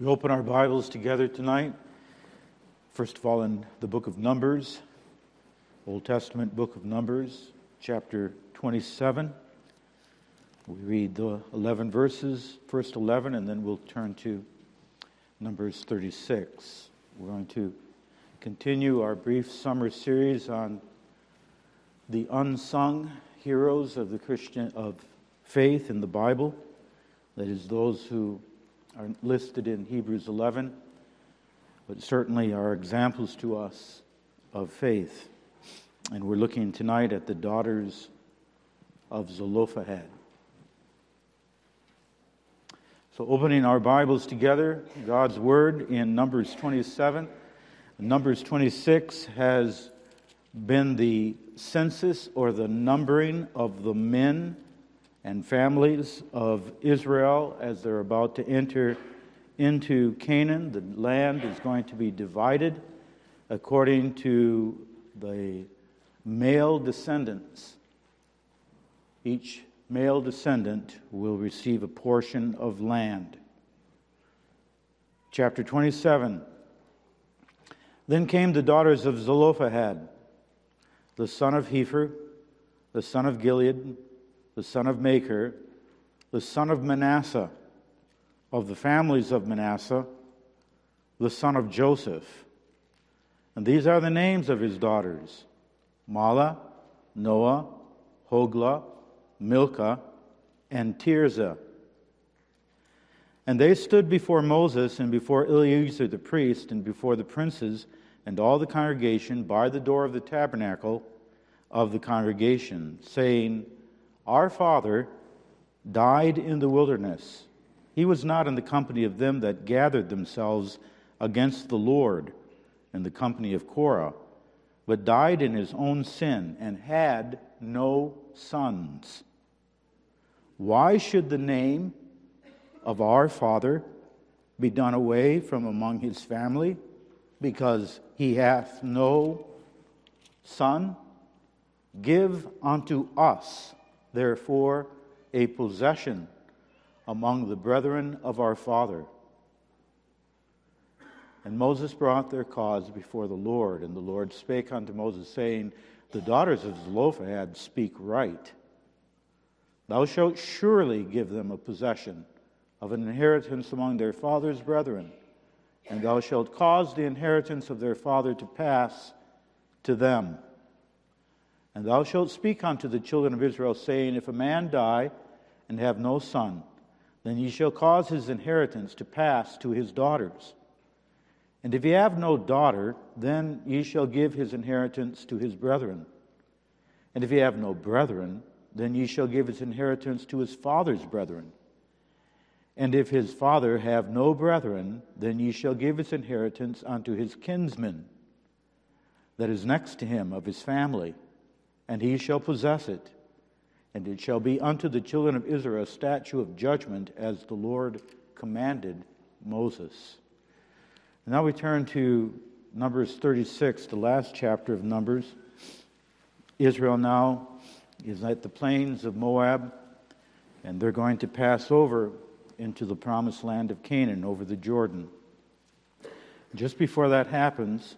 We open our Bibles together tonight. First of all, in the book of Numbers, Old Testament book of Numbers, chapter 27. We read the 11 verses, first 11, and then we'll turn to Numbers 36. We're going to continue our brief summer series on the unsung heroes of the Christian of faith in the Bible. That is, those who are listed in Hebrews 11, but certainly are examples to us of faith. And we're looking tonight at the daughters of Zelophehad. So, opening our Bibles together, God's Word in Numbers 27. Numbers 26 has been the census or the numbering of the men and families of Israel as they're about to enter into Canaan. The land is going to be divided according to the male descendants. Each male descendant will receive a portion of land. Chapter 27. Then came the daughters of Zelophehad, the son of Hepher, the son of Gilead, the son of Machir, the son of Manasseh, of the families of Manasseh, the son of Joseph. And these are the names of his daughters Mahlah, Noah, Hoglah, Milcah, and Tirzah. And they stood before Moses and before Eleazar the priest and before the princes and all the congregation by the door of the tabernacle of the congregation, saying, our father died in the wilderness. He was not in the company of them that gathered themselves against the Lord in the company of Korah, but died in his own sin and had no sons. Why should the name of our father be done away from among his family? Because he hath no son? Give unto us therefore, a possession among the brethren of our father. And Moses brought their cause before the Lord, and the Lord spake unto Moses, saying, The daughters of Zelophehad speak right. Thou shalt surely give them a possession of an inheritance among their father's brethren, and thou shalt cause the inheritance of their father to pass to them. And thou shalt speak unto the children of Israel, saying, If a man die and have no son, then ye shall cause his inheritance to pass to his daughters. And if he have no daughter, then ye shall give his inheritance to his brethren. And if he have no brethren, then ye shall give his inheritance to his father's brethren. And if his father have no brethren, then ye shall give his inheritance unto his kinsman that is next to him of his family and he shall possess it. And it shall be unto the children of Israel a statute of judgment as the Lord commanded Moses. now we turn to Numbers 36, the last chapter of Numbers. Israel now is at the plains of Moab, and they're going to pass over into the promised land of Canaan over the Jordan. Just before that happens,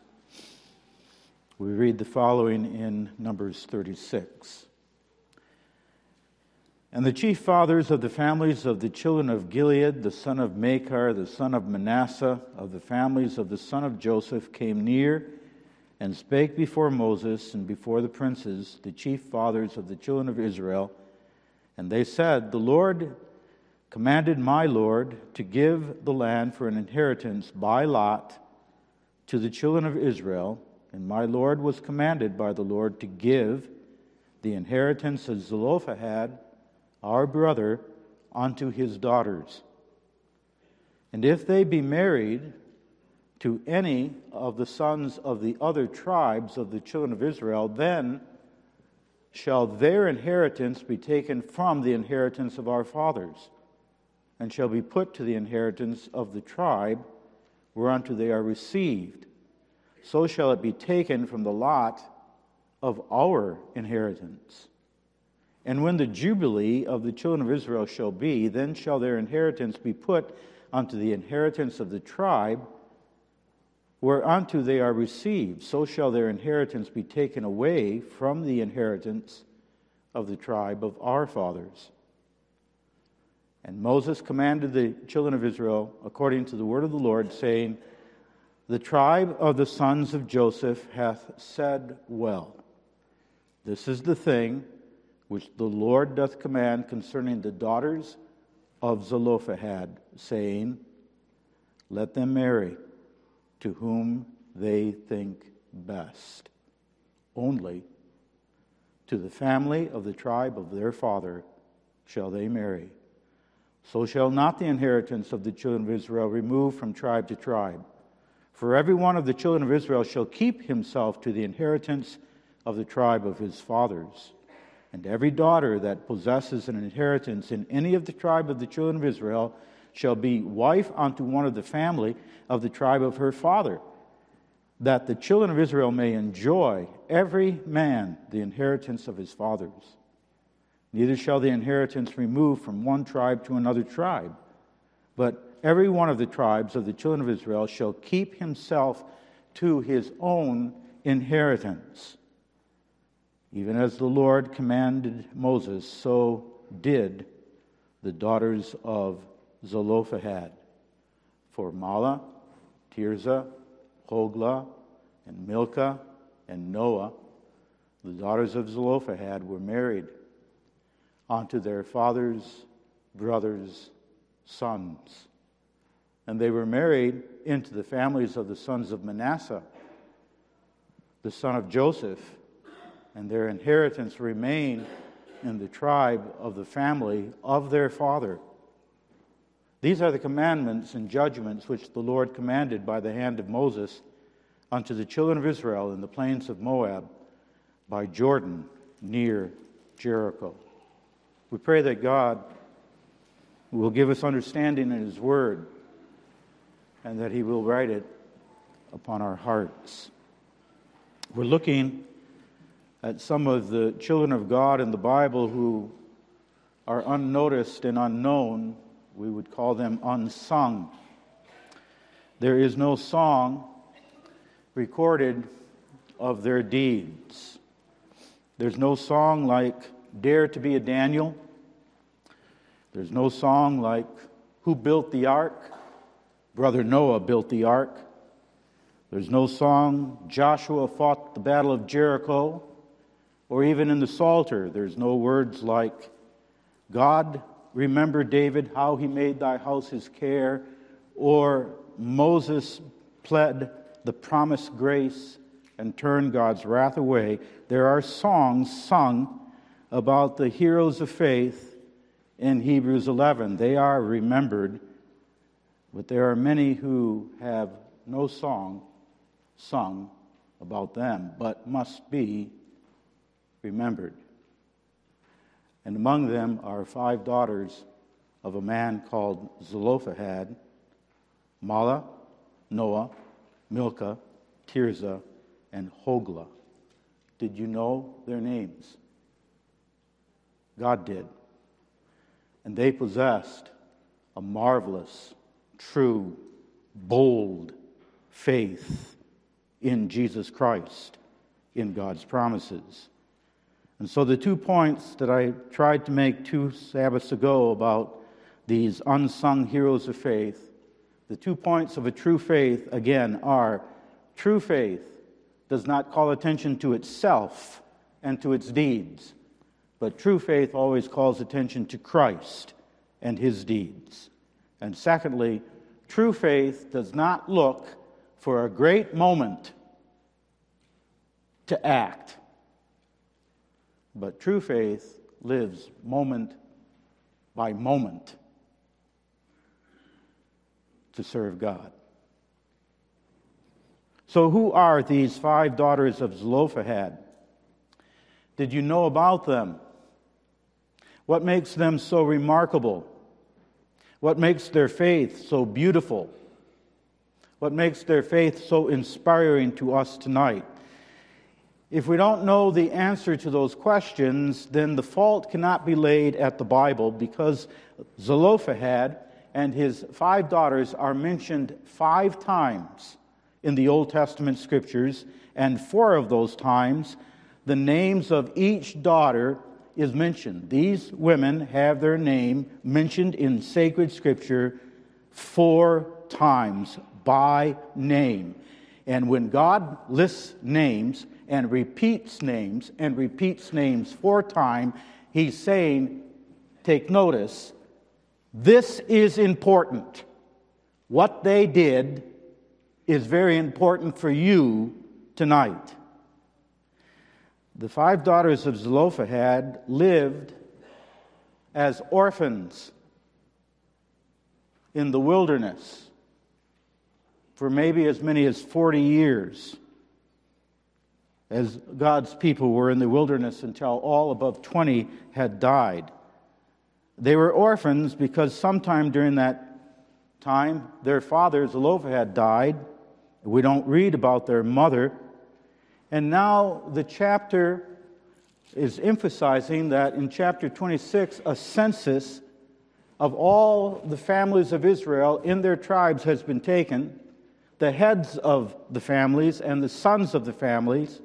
we read the following in Numbers 36. And the chief fathers of the families of the children of Gilead, the son of Machir, the son of Manasseh, of the families of the son of Joseph, came near and spake before Moses and before the princes, the chief fathers of the children of Israel. And they said, The Lord commanded my Lord to give the land for an inheritance by lot to the children of Israel and my Lord was commanded by the Lord to give the inheritance of Zelophehad, our brother, unto his daughters. And if they be married to any of the sons of the other tribes of the children of Israel, then shall their inheritance be taken from the inheritance of our fathers, and shall be put to the inheritance of the tribe whereunto they are received so shall it be taken from the lot of our inheritance. And when the jubilee of the children of Israel shall be, then shall their inheritance be put unto the inheritance of the tribe whereunto they are received. So shall their inheritance be taken away from the inheritance of the tribe of our fathers. And Moses commanded the children of Israel according to the word of the Lord, saying, The tribe of the sons of Joseph hath said well. This is the thing which the Lord doth command concerning the daughters of Zelophehad, saying, Let them marry to whom they think best. Only to the family of the tribe of their father shall they marry. So shall not the inheritance of the children of Israel remove from tribe to tribe. For every one of the children of Israel shall keep himself to the inheritance of the tribe of his fathers. And every daughter that possesses an inheritance in any of the tribe of the children of Israel shall be wife unto one of the family of the tribe of her father, that the children of Israel may enjoy every man the inheritance of his fathers. Neither shall the inheritance remove from one tribe to another tribe, but every one of the tribes of the children of Israel shall keep himself to his own inheritance. Even as the Lord commanded Moses, so did the daughters of Zelophehad. For Mahlah, Tirzah, Hoglah, and Milcah, and Noah, the daughters of Zelophehad, were married unto their father's brothers' sons. And they were married into the families of the sons of Manasseh, the son of Joseph, and their inheritance remained in the tribe of the family of their father. These are the commandments and judgments which the Lord commanded by the hand of Moses unto the children of Israel in the plains of Moab by Jordan near Jericho. We pray that God will give us understanding in His Word and that He will write it upon our hearts. We're looking at some of the children of God in the Bible who are unnoticed and unknown. We would call them unsung. There is no song recorded of their deeds. There's no song like Dare to be a Daniel. There's no song like Who Built the Ark? Brother Noah built the ark. There's no song Joshua fought the Battle of Jericho. Or even in the Psalter, there's no words like, God, remember David, how he made thy house his care, or Moses pled the promised grace and turned God's wrath away. There are songs sung about the heroes of faith in Hebrews 11. They are remembered, but there are many who have no song sung about them, but must be remembered. And among them are five daughters of a man called Zelophehad Mahlah, Noah, Milcah, Tirzah, and Hoglah. Did you know their names? God did. And they possessed a marvelous, true, bold faith in Jesus Christ, in God's promises. And so, the two points that I tried to make two Sabbaths ago about these unsung heroes of faith, the two points of a true faith, again, are true faith does not call attention to itself and to its deeds, but true faith always calls attention to Christ and his deeds. And secondly, true faith does not look for a great moment to act but true faith lives moment by moment to serve God. So, who are these five daughters of Zelophehad? Did you know about them? What makes them so remarkable? What makes their faith so beautiful? What makes their faith so inspiring to us tonight? If we don't know the answer to those questions, then the fault cannot be laid at the Bible because Zelophehad and his five daughters are mentioned five times in the Old Testament scriptures, and four of those times the names of each daughter is mentioned. These women have their name mentioned in sacred scripture four times by name. And when God lists names and repeats names and repeats names four times, he's saying, take notice, this is important. What they did is very important for you tonight. The five daughters of Zelophehad lived as orphans in the wilderness for maybe as many as 40 years as God's people were in the wilderness until all above 20 had died. They were orphans because sometime during that time their father Zelophehad died. We don't read about their mother. And now the chapter is emphasizing that in chapter 26, a census of all the families of Israel in their tribes has been taken, the heads of the families and the sons of the families.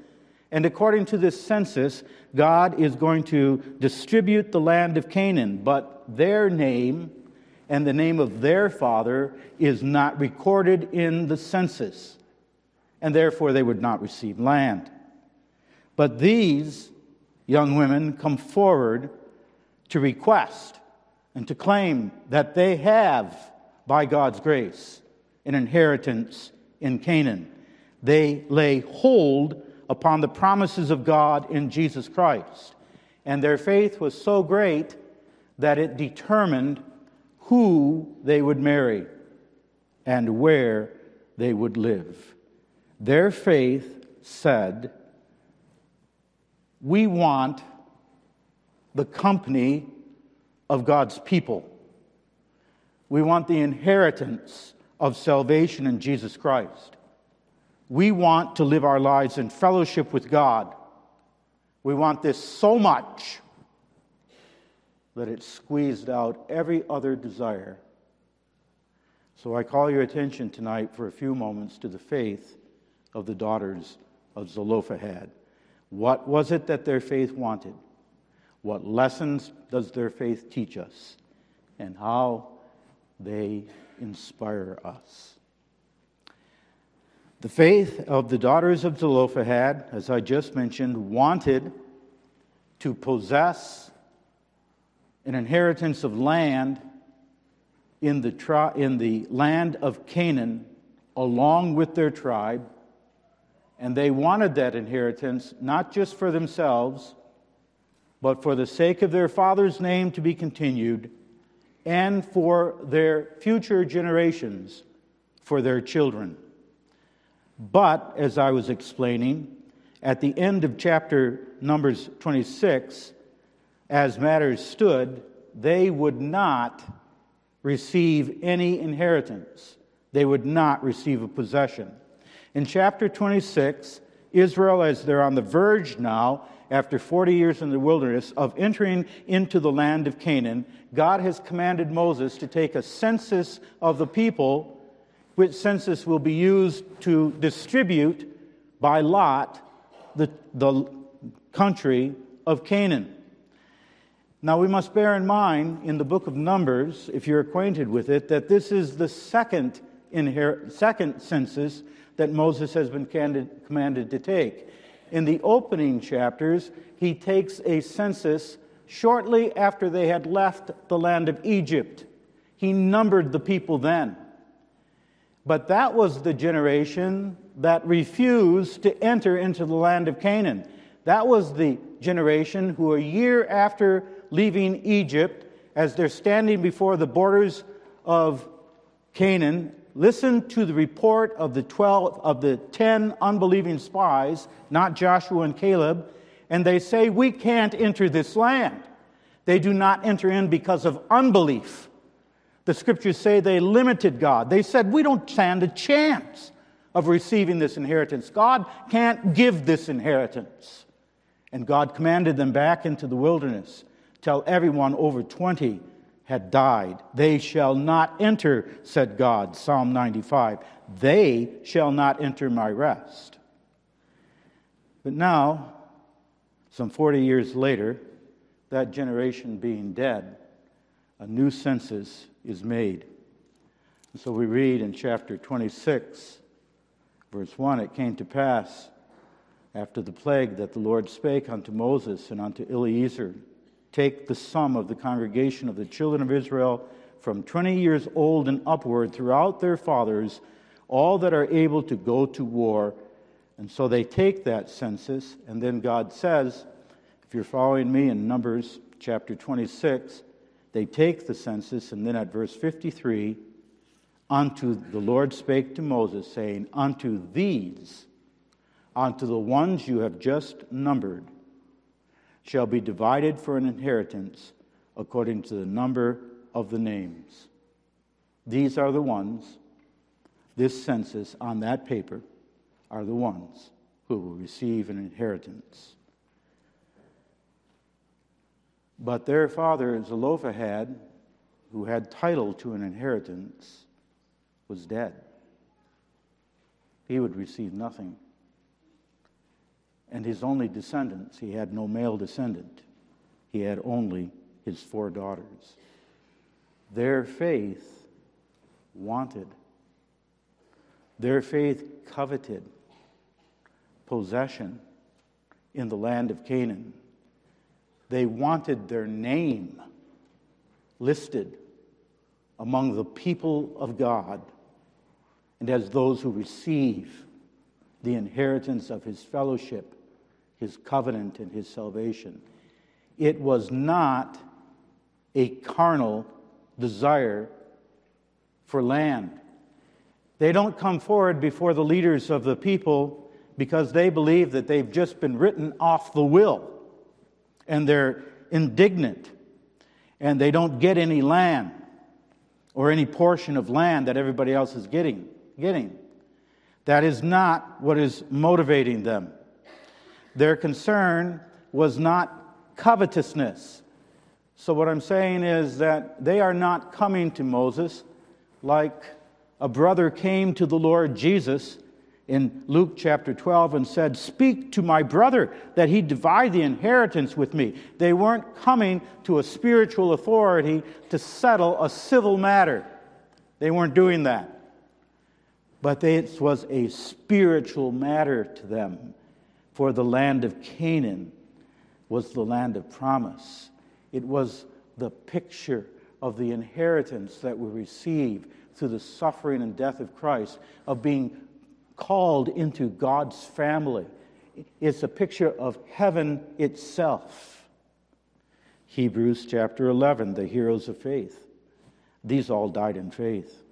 And according to this census, God is going to distribute the land of Canaan, but their name and the name of their father is not recorded in the census and therefore they would not receive land. But these young women come forward to request and to claim that they have, by God's grace, an inheritance in Canaan. They lay hold upon the promises of God in Jesus Christ. And their faith was so great that it determined who they would marry and where they would live. Their faith said, We want the company of God's people. We want the inheritance of salvation in Jesus Christ. We want to live our lives in fellowship with God. We want this so much that it squeezed out every other desire. So I call your attention tonight for a few moments to the faith of the daughters of Zelophehad. What was it that their faith wanted? What lessons does their faith teach us? And how they inspire us. The faith of the daughters of Zelophehad, as I just mentioned, wanted to possess an inheritance of land in the, tri- in the land of Canaan along with their tribe and they wanted that inheritance not just for themselves, but for the sake of their father's name to be continued and for their future generations, for their children. But, as I was explaining, at the end of chapter Numbers 26, as matters stood, they would not receive any inheritance. They would not receive a possession. In chapter 26, Israel, as they're on the verge now, after 40 years in the wilderness, of entering into the land of Canaan, God has commanded Moses to take a census of the people, which census will be used to distribute by lot the, the country of Canaan. Now, we must bear in mind in the book of Numbers, if you're acquainted with it, that this is the second, inher- second census that Moses has been commanded to take. In the opening chapters, he takes a census shortly after they had left the land of Egypt. He numbered the people then. But that was the generation that refused to enter into the land of Canaan. That was the generation who, a year after leaving Egypt, as they're standing before the borders of Canaan, listen to the report of the 12 of the 10 unbelieving spies, not Joshua and Caleb, and they say we can't enter this land. They do not enter in because of unbelief. The scriptures say they limited God. They said we don't stand a chance of receiving this inheritance. God can't give this inheritance. And God commanded them back into the wilderness Tell everyone over 20 had died. They shall not enter, said God, Psalm 95. They shall not enter my rest. But now, some 40 years later, that generation being dead, a new census is made. And so we read in chapter 26, verse 1 It came to pass after the plague that the Lord spake unto Moses and unto Eleazar Take the sum of the congregation of the children of Israel from 20 years old and upward throughout their fathers, all that are able to go to war. And so they take that census, and then God says, if you're following me in Numbers chapter 26, they take the census, and then at verse 53, unto the Lord spake to Moses, saying, Unto these, unto the ones you have just numbered, shall be divided for an inheritance according to the number of the names. These are the ones, this census on that paper are the ones who will receive an inheritance. But their father, Zelophehad, who had title to an inheritance, was dead. He would receive nothing and his only descendants. He had no male descendant, he had only his four daughters. Their faith wanted, their faith coveted possession in the land of Canaan. They wanted their name listed among the people of God and as those who receive the inheritance of his fellowship his covenant and his salvation. It was not a carnal desire for land. They don't come forward before the leaders of the people because they believe that they've just been written off the will and they're indignant and they don't get any land or any portion of land that everybody else is getting getting that is not what is motivating them their concern was not covetousness. So, what I'm saying is that they are not coming to Moses like a brother came to the Lord Jesus in Luke chapter 12 and said, Speak to my brother that he divide the inheritance with me. They weren't coming to a spiritual authority to settle a civil matter. They weren't doing that. But it was a spiritual matter to them. For the land of Canaan was the land of promise. It was the picture of the inheritance that we receive through the suffering and death of Christ, of being called into God's family. It's a picture of heaven itself. Hebrews chapter 11, the heroes of faith. These all died in faith,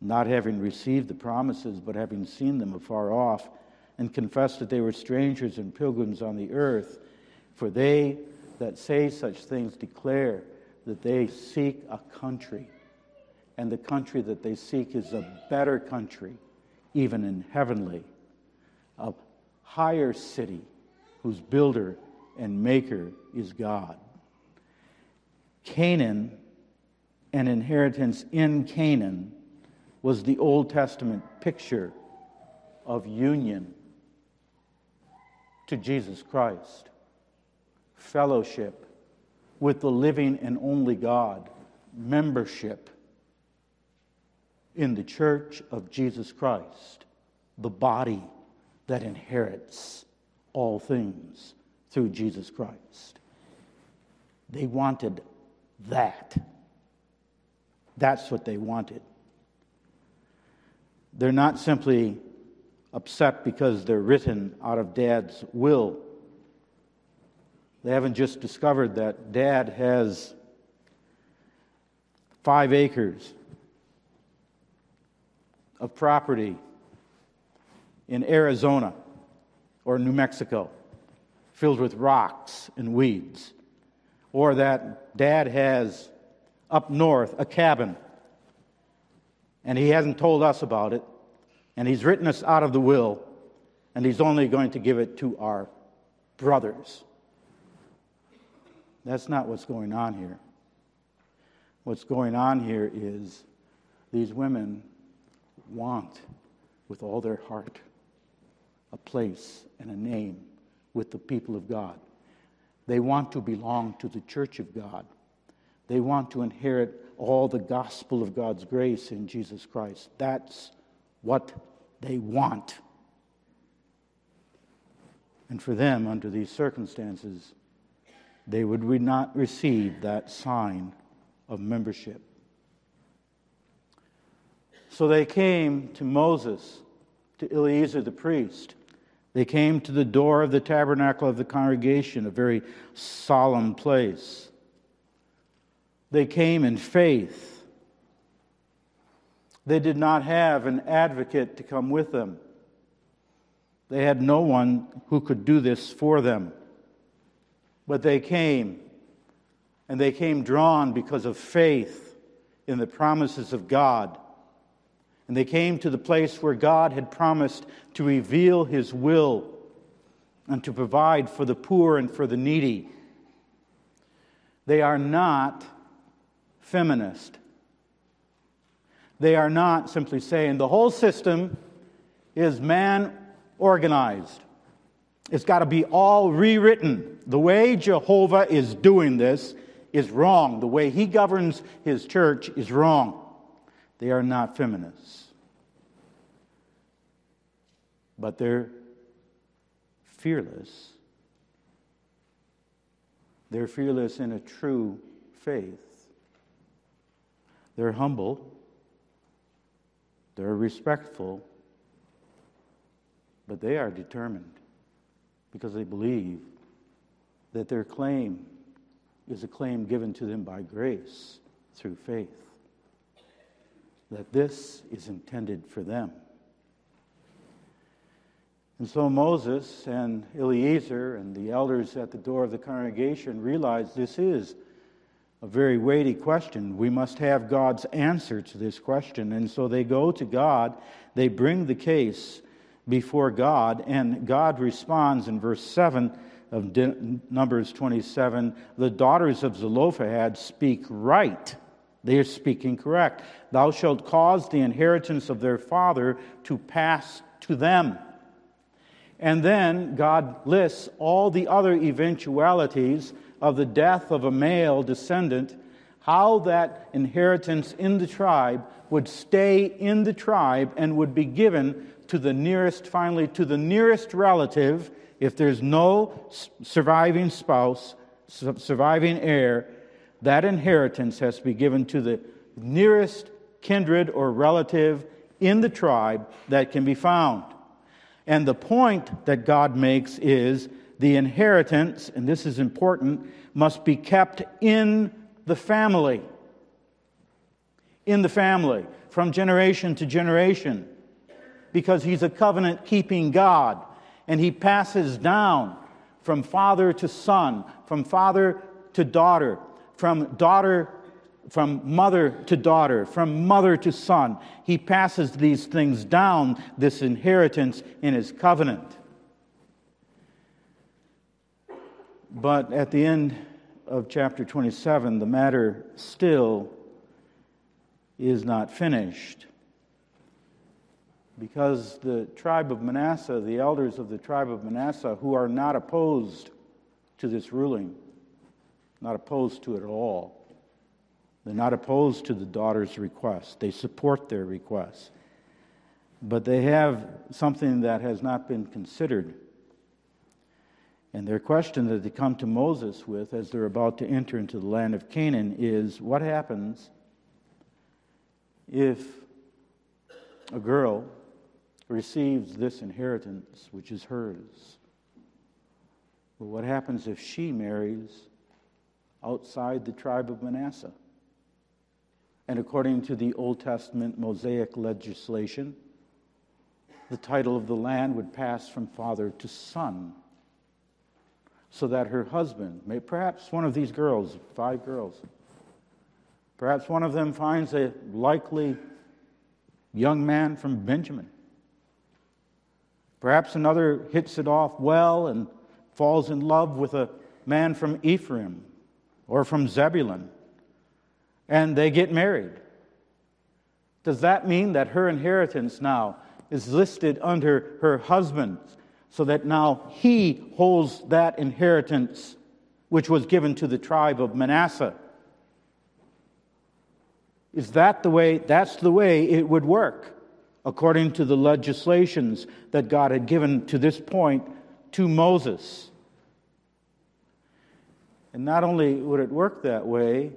not having received the promises, but having seen them afar off and confessed that they were strangers and pilgrims on the earth. For they that say such things declare that they seek a country, and the country that they seek is a better country, even in heavenly, a higher city whose builder and maker is God. Canaan, an inheritance in Canaan, was the Old Testament picture of union to Jesus Christ, fellowship with the living and only God, membership in the church of Jesus Christ, the body that inherits all things through Jesus Christ. They wanted that. That's what they wanted. They're not simply upset because they're written out of dad's will. They haven't just discovered that dad has five acres of property in Arizona or New Mexico filled with rocks and weeds, or that dad has up north a cabin and he hasn't told us about it And he's written us out of the will, and he's only going to give it to our brothers. That's not what's going on here. What's going on here is these women want, with all their heart, a place and a name with the people of God. They want to belong to the church of God. They want to inherit all the gospel of God's grace in Jesus Christ. That's what they want. And for them, under these circumstances, they would not receive that sign of membership. So they came to Moses, to Eleazar the priest. They came to the door of the tabernacle of the congregation, a very solemn place. They came in faith. They did not have an advocate to come with them. They had no one who could do this for them. But they came, and they came drawn because of faith in the promises of God. And they came to the place where God had promised to reveal his will and to provide for the poor and for the needy. They are not feminist. They are not simply saying the whole system is man organized. It's got to be all rewritten. The way Jehovah is doing this is wrong. The way he governs his church is wrong. They are not feminists. But they're fearless. They're fearless in a true faith. They're humble. They're respectful. But they are determined because they believe that their claim is a claim given to them by grace through faith. That this is intended for them. And so Moses and Eleazar and the elders at the door of the congregation realized this is a very weighty question. We must have God's answer to this question. And so they go to God, they bring the case before God, and God responds in verse 7 of Numbers 27 the daughters of Zelophehad speak right. They are speaking correct. Thou shalt cause the inheritance of their father to pass to them. And then God lists all the other eventualities of the death of a male descendant, how that inheritance in the tribe would stay in the tribe and would be given to the nearest, finally, to the nearest relative, if there's no surviving spouse, surviving heir, that inheritance has to be given to the nearest kindred or relative in the tribe that can be found. And the point that God makes is the inheritance, and this is important, must be kept in the family. In the family, from generation to generation because he's a covenant keeping God. And he passes down from father to son, from father to daughter, from daughter from mother to daughter, from mother to son. He passes these things down, this inheritance in his covenant. But at the end of chapter 27, the matter still is not finished because the tribe of Manasseh, the elders of the tribe of Manasseh, who are not opposed to this ruling, not opposed to it at all, they're not opposed to the daughter's request. They support their request. But they have something that has not been considered. And their question that they come to Moses with as they're about to enter into the land of Canaan is what happens if a girl receives this inheritance, which is hers. But what happens if she marries outside the tribe of Manasseh? And according to the Old Testament Mosaic legislation, the title of the land would pass from father to son. So that her husband, may, perhaps one of these girls, five girls, perhaps one of them finds a likely young man from Benjamin Perhaps another hits it off well and falls in love with a man from Ephraim or from Zebulun, and they get married. Does that mean that her inheritance now is listed under her husband so that now he holds that inheritance which was given to the tribe of Manasseh? Is that the way? That's the way it would work according to the legislations that God had given to this point to Moses. And not only would it work that way,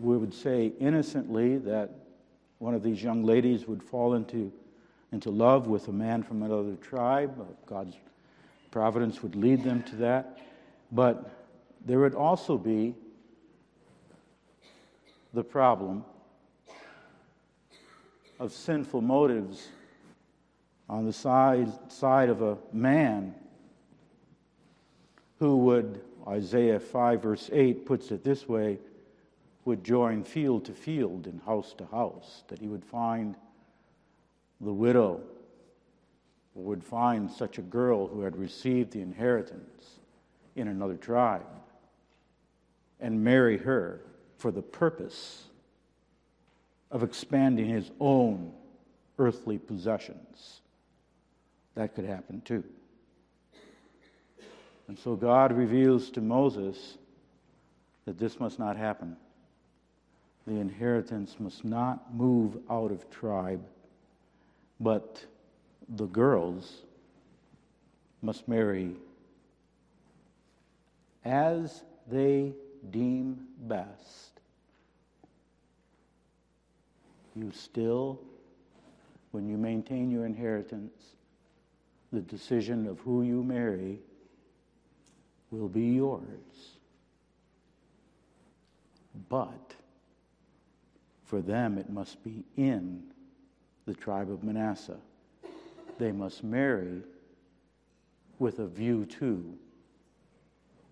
we would say innocently that one of these young ladies would fall into, into love with a man from another tribe. God's providence would lead them to that. But there would also be the problem of sinful motives on the side, side of a man who would, Isaiah 5, verse 8 puts it this way, would join field to field and house to house, that he would find the widow, would find such a girl who had received the inheritance in another tribe, and marry her for the purpose of expanding his own earthly possessions. That could happen too. And so God reveals to Moses that this must not happen. The inheritance must not move out of tribe, but the girls must marry as they deem best you still, when you maintain your inheritance, the decision of who you marry will be yours. But for them, it must be in the tribe of Manasseh. They must marry with a view to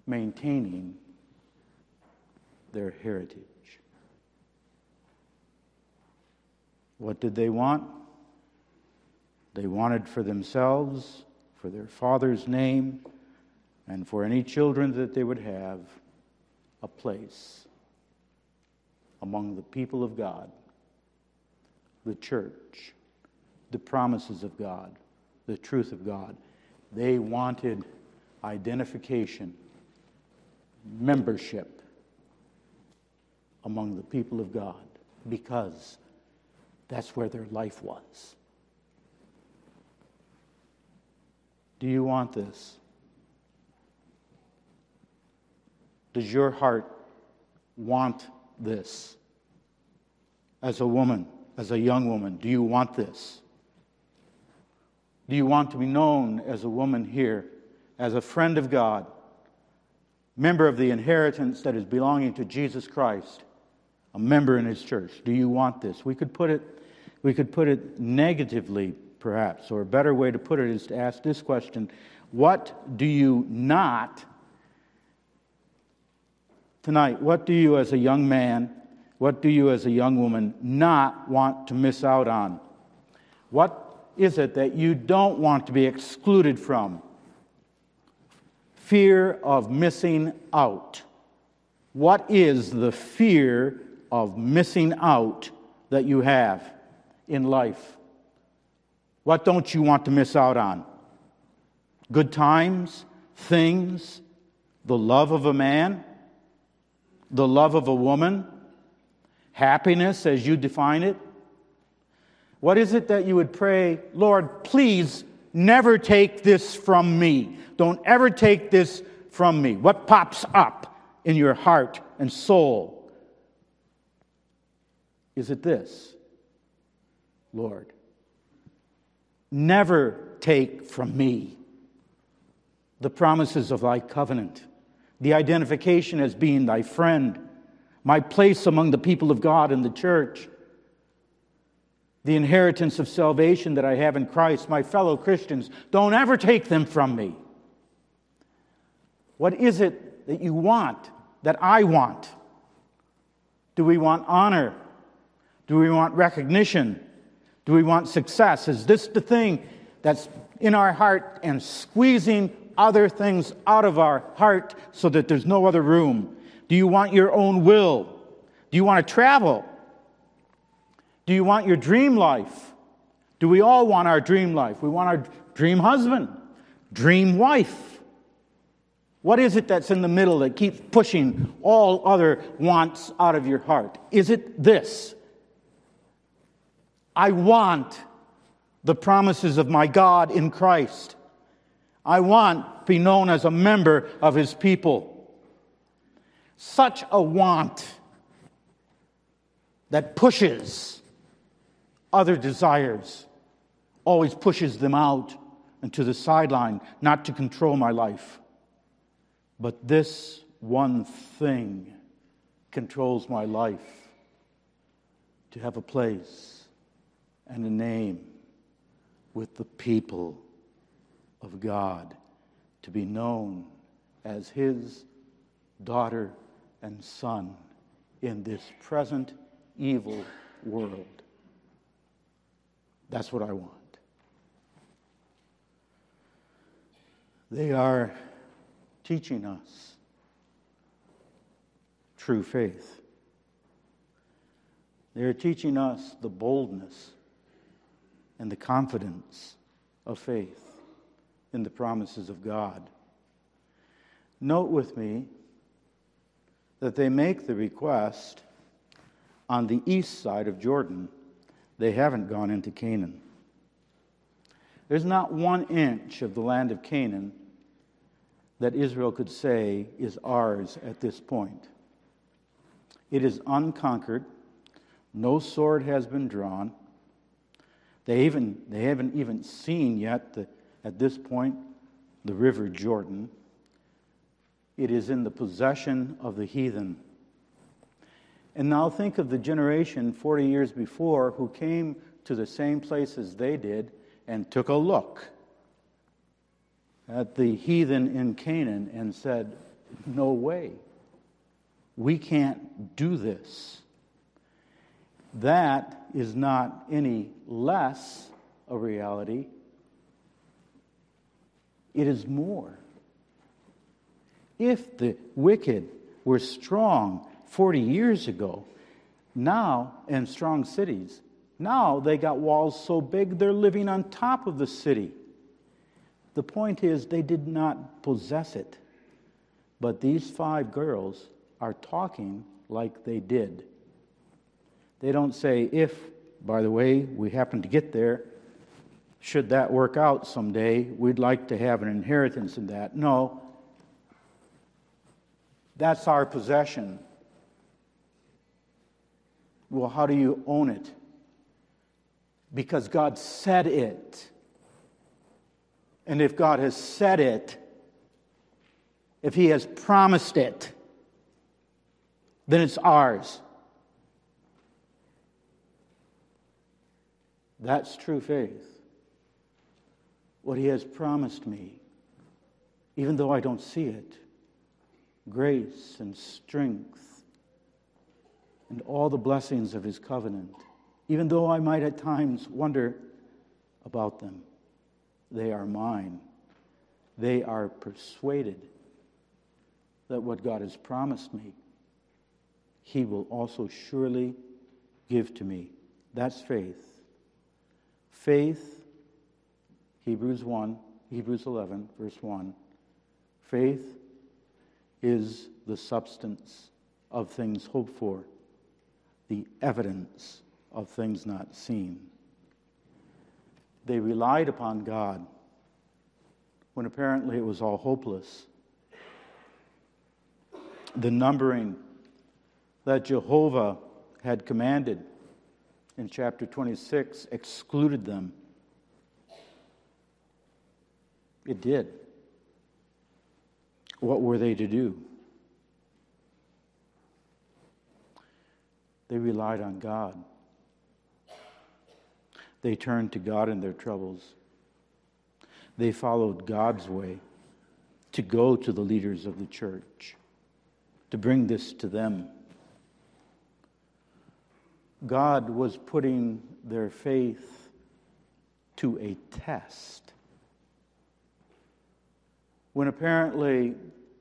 maintaining their heritage. What did they want? They wanted for themselves, for their father's name, and for any children that they would have, a place among the people of God, the church, the promises of God, the truth of God. They wanted identification, membership among the people of God because that's where their life was. Do you want this? Does your heart want this? As a woman, as a young woman, do you want this? Do you want to be known as a woman here, as a friend of God, member of the inheritance that is belonging to Jesus Christ, a member in his church? Do you want this? We could put it we could put it negatively, perhaps, or a better way to put it is to ask this question What do you not, tonight, what do you as a young man, what do you as a young woman not want to miss out on? What is it that you don't want to be excluded from? Fear of missing out. What is the fear of missing out that you have? in life? What don't you want to miss out on? Good times, things, the love of a man, the love of a woman, happiness as you define it? What is it that you would pray, Lord, please never take this from me? Don't ever take this from me. What pops up in your heart and soul? Is it this? Lord. Never take from me the promises of thy covenant, the identification as being thy friend, my place among the people of God in the church, the inheritance of salvation that I have in Christ, my fellow Christians. Don't ever take them from me. What is it that you want, that I want? Do we want honor? Do we want recognition? Do we want success? Is this the thing that's in our heart and squeezing other things out of our heart so that there's no other room? Do you want your own will? Do you want to travel? Do you want your dream life? Do we all want our dream life? We want our dream husband, dream wife. What is it that's in the middle that keeps pushing all other wants out of your heart? Is it this? I want the promises of my God in Christ. I want to be known as a member of his people. Such a want that pushes other desires, always pushes them out and to the sideline, not to control my life. But this one thing controls my life to have a place and a name with the people of God, to be known as His daughter and son in this present evil world. That's what I want. They are teaching us true faith. They're teaching us the boldness and the confidence of faith in the promises of God. Note with me that they make the request on the east side of Jordan. They haven't gone into Canaan. There's not one inch of the land of Canaan that Israel could say is ours at this point. It is unconquered. No sword has been drawn. They, even, they haven't even seen yet, the, at this point, the river Jordan. It is in the possession of the heathen. And now think of the generation 40 years before who came to the same place as they did and took a look at the heathen in Canaan and said, No way. We can't do this. That is not any less a reality, it is more. If the wicked were strong 40 years ago, now, in strong cities, now they got walls so big they're living on top of the city. The point is, they did not possess it. But these five girls are talking like they did. They don't say, if, by the way, we happen to get there, should that work out someday, we'd like to have an inheritance in that. No, that's our possession. Well, how do you own it? Because God said it. And if God has said it, if He has promised it, then it's ours. That's true faith. What He has promised me, even though I don't see it grace and strength and all the blessings of His covenant, even though I might at times wonder about them. They are mine. They are persuaded that what God has promised me, He will also surely give to me. That's faith. Faith, Hebrews 1, Hebrews 11, verse 1. Faith is the substance of things hoped for, the evidence of things not seen. They relied upon God when apparently it was all hopeless. The numbering that Jehovah had commanded in chapter 26 excluded them. It did. What were they to do? They relied on God. They turned to God in their troubles. They followed God's way to go to the leaders of the church, to bring this to them. God was putting their faith to a test when apparently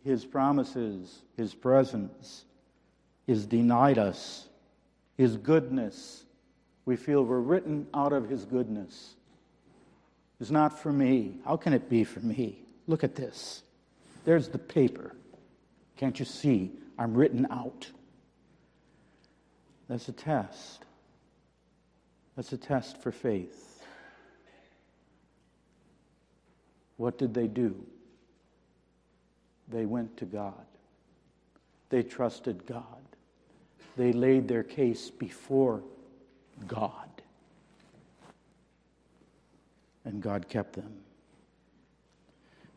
his promises, his presence is denied us, his goodness, we feel we're written out of his goodness. Is not for me. How can it be for me? Look at this. There's the paper. Can't you see? I'm written out. That's a test. That's a test for faith. What did they do? They went to God. They trusted God. They laid their case before God. And God kept them.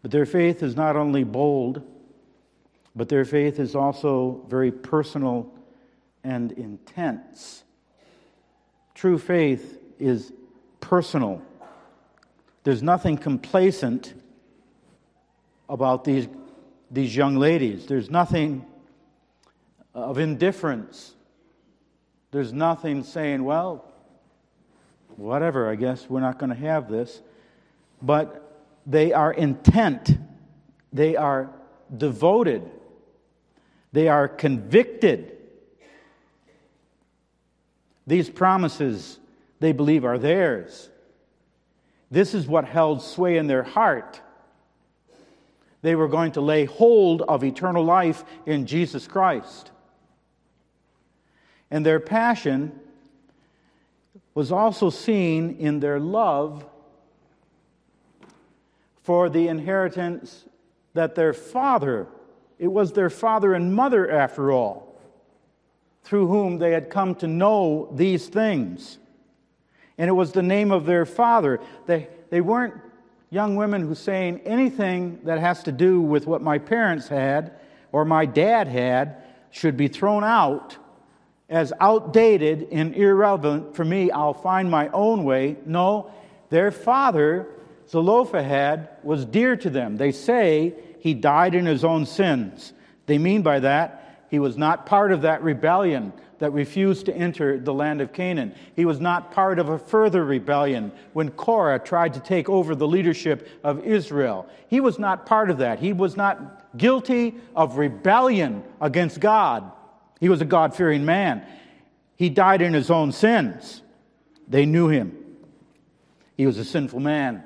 But their faith is not only bold, but their faith is also very personal and intense. True faith is personal. There's nothing complacent about these, these young ladies. There's nothing of indifference. There's nothing saying, well, whatever, I guess we're not going to have this. But they are intent, they are devoted, they are convicted. These promises, they believe, are theirs. This is what held sway in their heart. They were going to lay hold of eternal life in Jesus Christ. And their passion was also seen in their love for the inheritance that their father, it was their father and mother after all, through whom they had come to know these things. And it was the name of their father. They, they weren't young women who saying anything that has to do with what my parents had or my dad had should be thrown out as outdated and irrelevant for me. I'll find my own way. No, their father, Zelophehad, was dear to them. They say he died in his own sins. They mean by that he was not part of that rebellion that refused to enter the land of Canaan. He was not part of a further rebellion when Korah tried to take over the leadership of Israel. He was not part of that. He was not guilty of rebellion against God. He was a God fearing man. He died in his own sins. They knew him. He was a sinful man.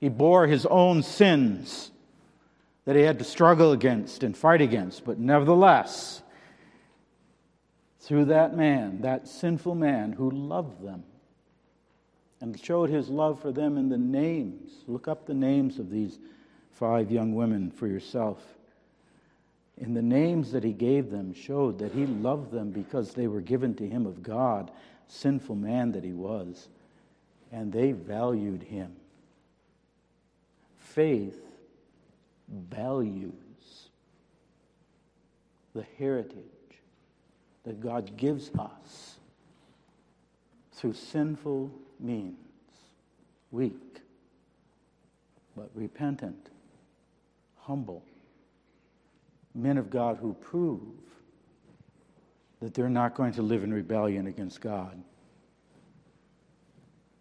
He bore his own sins that he had to struggle against and fight against. But nevertheless, through that man, that sinful man who loved them and showed his love for them in the names, look up the names of these five young women for yourself in the names that he gave them showed that he loved them because they were given to him of God, sinful man that he was, and they valued him. Faith values the heritage that God gives us through sinful means, weak, but repentant, humble men of God who prove that they're not going to live in rebellion against God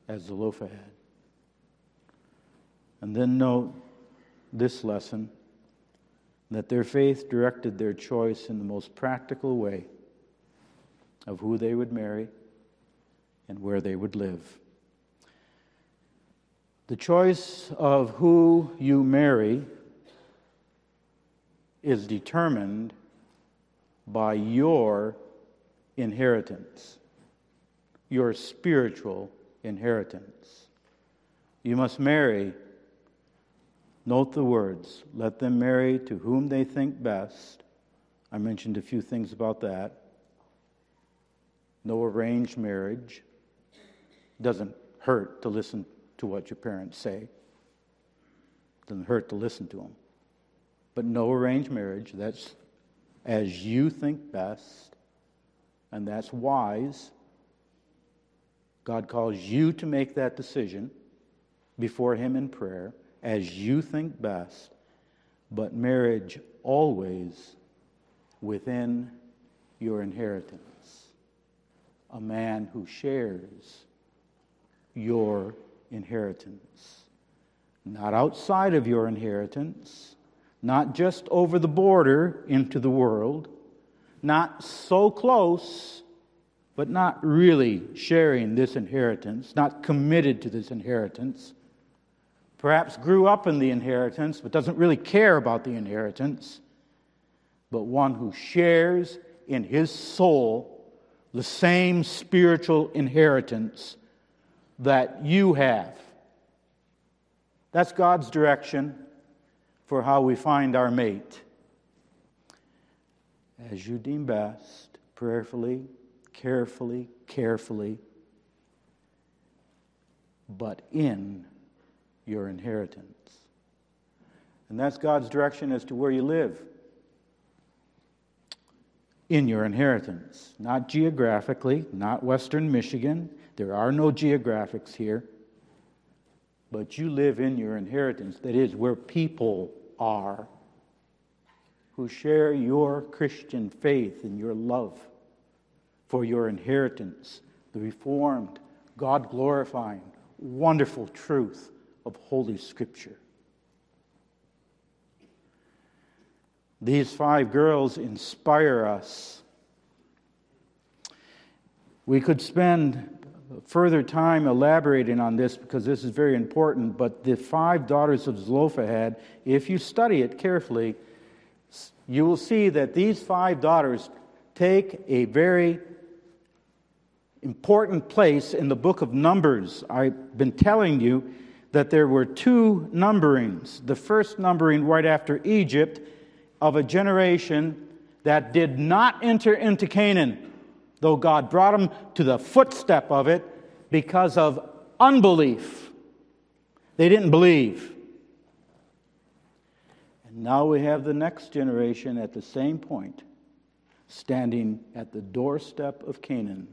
as Zelophehad. And then note this lesson that their faith directed their choice in the most practical way of who they would marry and where they would live. The choice of who you marry is determined by your inheritance, your spiritual inheritance. You must marry, note the words, let them marry to whom they think best. I mentioned a few things about that. No arranged marriage. Doesn't hurt to listen to what your parents say. Doesn't hurt to listen to them but no arranged marriage. That's as you think best, and that's wise. God calls you to make that decision before Him in prayer as you think best, but marriage always within your inheritance. A man who shares your inheritance, not outside of your inheritance, not just over the border into the world, not so close, but not really sharing this inheritance, not committed to this inheritance. Perhaps grew up in the inheritance, but doesn't really care about the inheritance, but one who shares in his soul the same spiritual inheritance that you have. That's God's direction for how we find our mate. As you deem best, prayerfully, carefully, carefully, but in your inheritance. And that's God's direction as to where you live in your inheritance. Not geographically, not Western Michigan. There are no geographics here. But you live in your inheritance. That is where people are who share your Christian faith and your love for your inheritance, the reformed, God glorifying, wonderful truth of Holy Scripture. These five girls inspire us. We could spend further time elaborating on this because this is very important, but the five daughters of Zelophehad, if you study it carefully, you will see that these five daughters take a very important place in the book of Numbers. I've been telling you that there were two numberings. The first numbering right after Egypt of a generation that did not enter into Canaan, though God brought them to the footstep of it because of unbelief. They didn't believe. And now we have the next generation at the same point, standing at the doorstep of Canaan.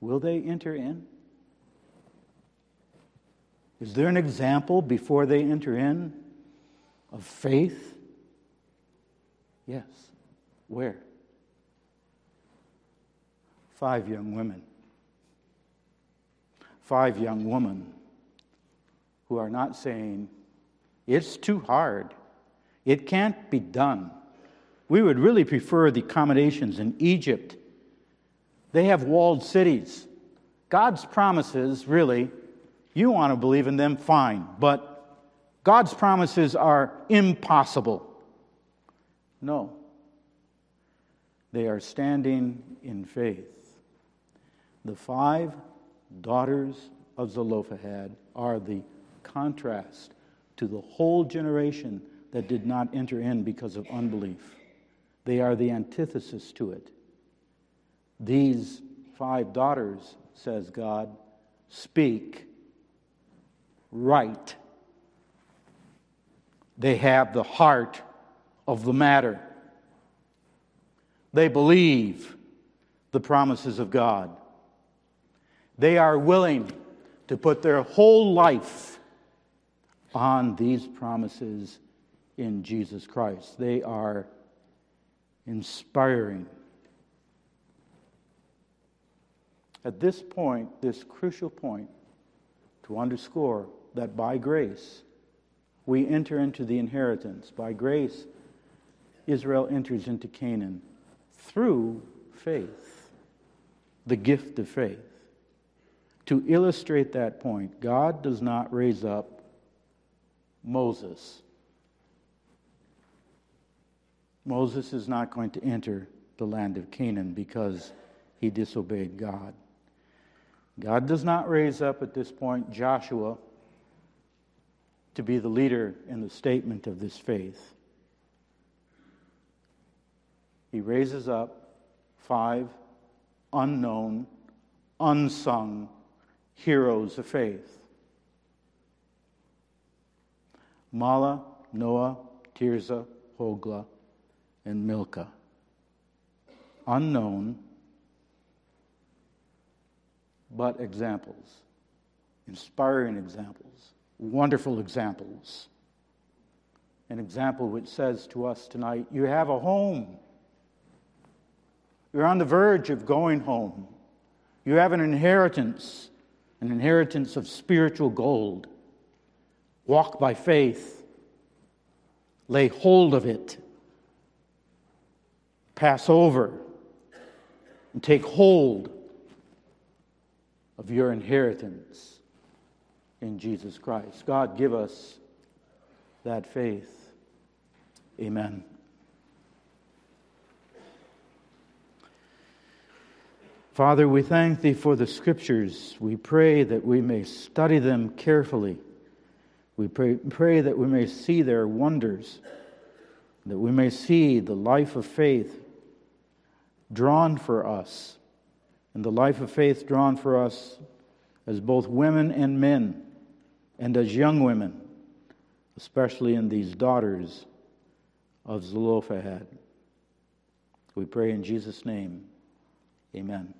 Will they enter in? Is there an example before they enter in of faith? Yes. Where? Five young women. Five young women who are not saying, it's too hard. It can't be done. We would really prefer the accommodations in Egypt. They have walled cities. God's promises, really, you want to believe in them, fine. But God's promises are impossible. No. They are standing in faith. The five daughters of Zelophehad are the contrast to the whole generation that did not enter in because of unbelief. They are the antithesis to it. These five daughters, says God, speak right. They have the heart of the matter. They believe the promises of God. They are willing to put their whole life on these promises in Jesus Christ. They are inspiring. At this point, this crucial point, to underscore that by grace we enter into the inheritance. By grace, Israel enters into Canaan through faith, the gift of faith. To illustrate that point, God does not raise up Moses. Moses is not going to enter the land of Canaan because he disobeyed God. God does not raise up at this point Joshua to be the leader in the statement of this faith. He raises up five unknown, unsung heroes of faith Mahlah, Noah, Tirzah, Hoglah, and Milcah. Unknown, but examples, inspiring examples, wonderful examples. An example which says to us tonight, You have a home. You're on the verge of going home. You have an inheritance, an inheritance of spiritual gold. walk by faith, lay hold of it, pass over, and take hold of your inheritance in Jesus Christ. God, give us that faith. Amen. Father, we thank Thee for the Scriptures. We pray that we may study them carefully. We pray, pray that we may see their wonders, that we may see the life of faith drawn for us, and the life of faith drawn for us as both women and men, and as young women, especially in these daughters of Zelophehad. We pray in Jesus' name. Amen.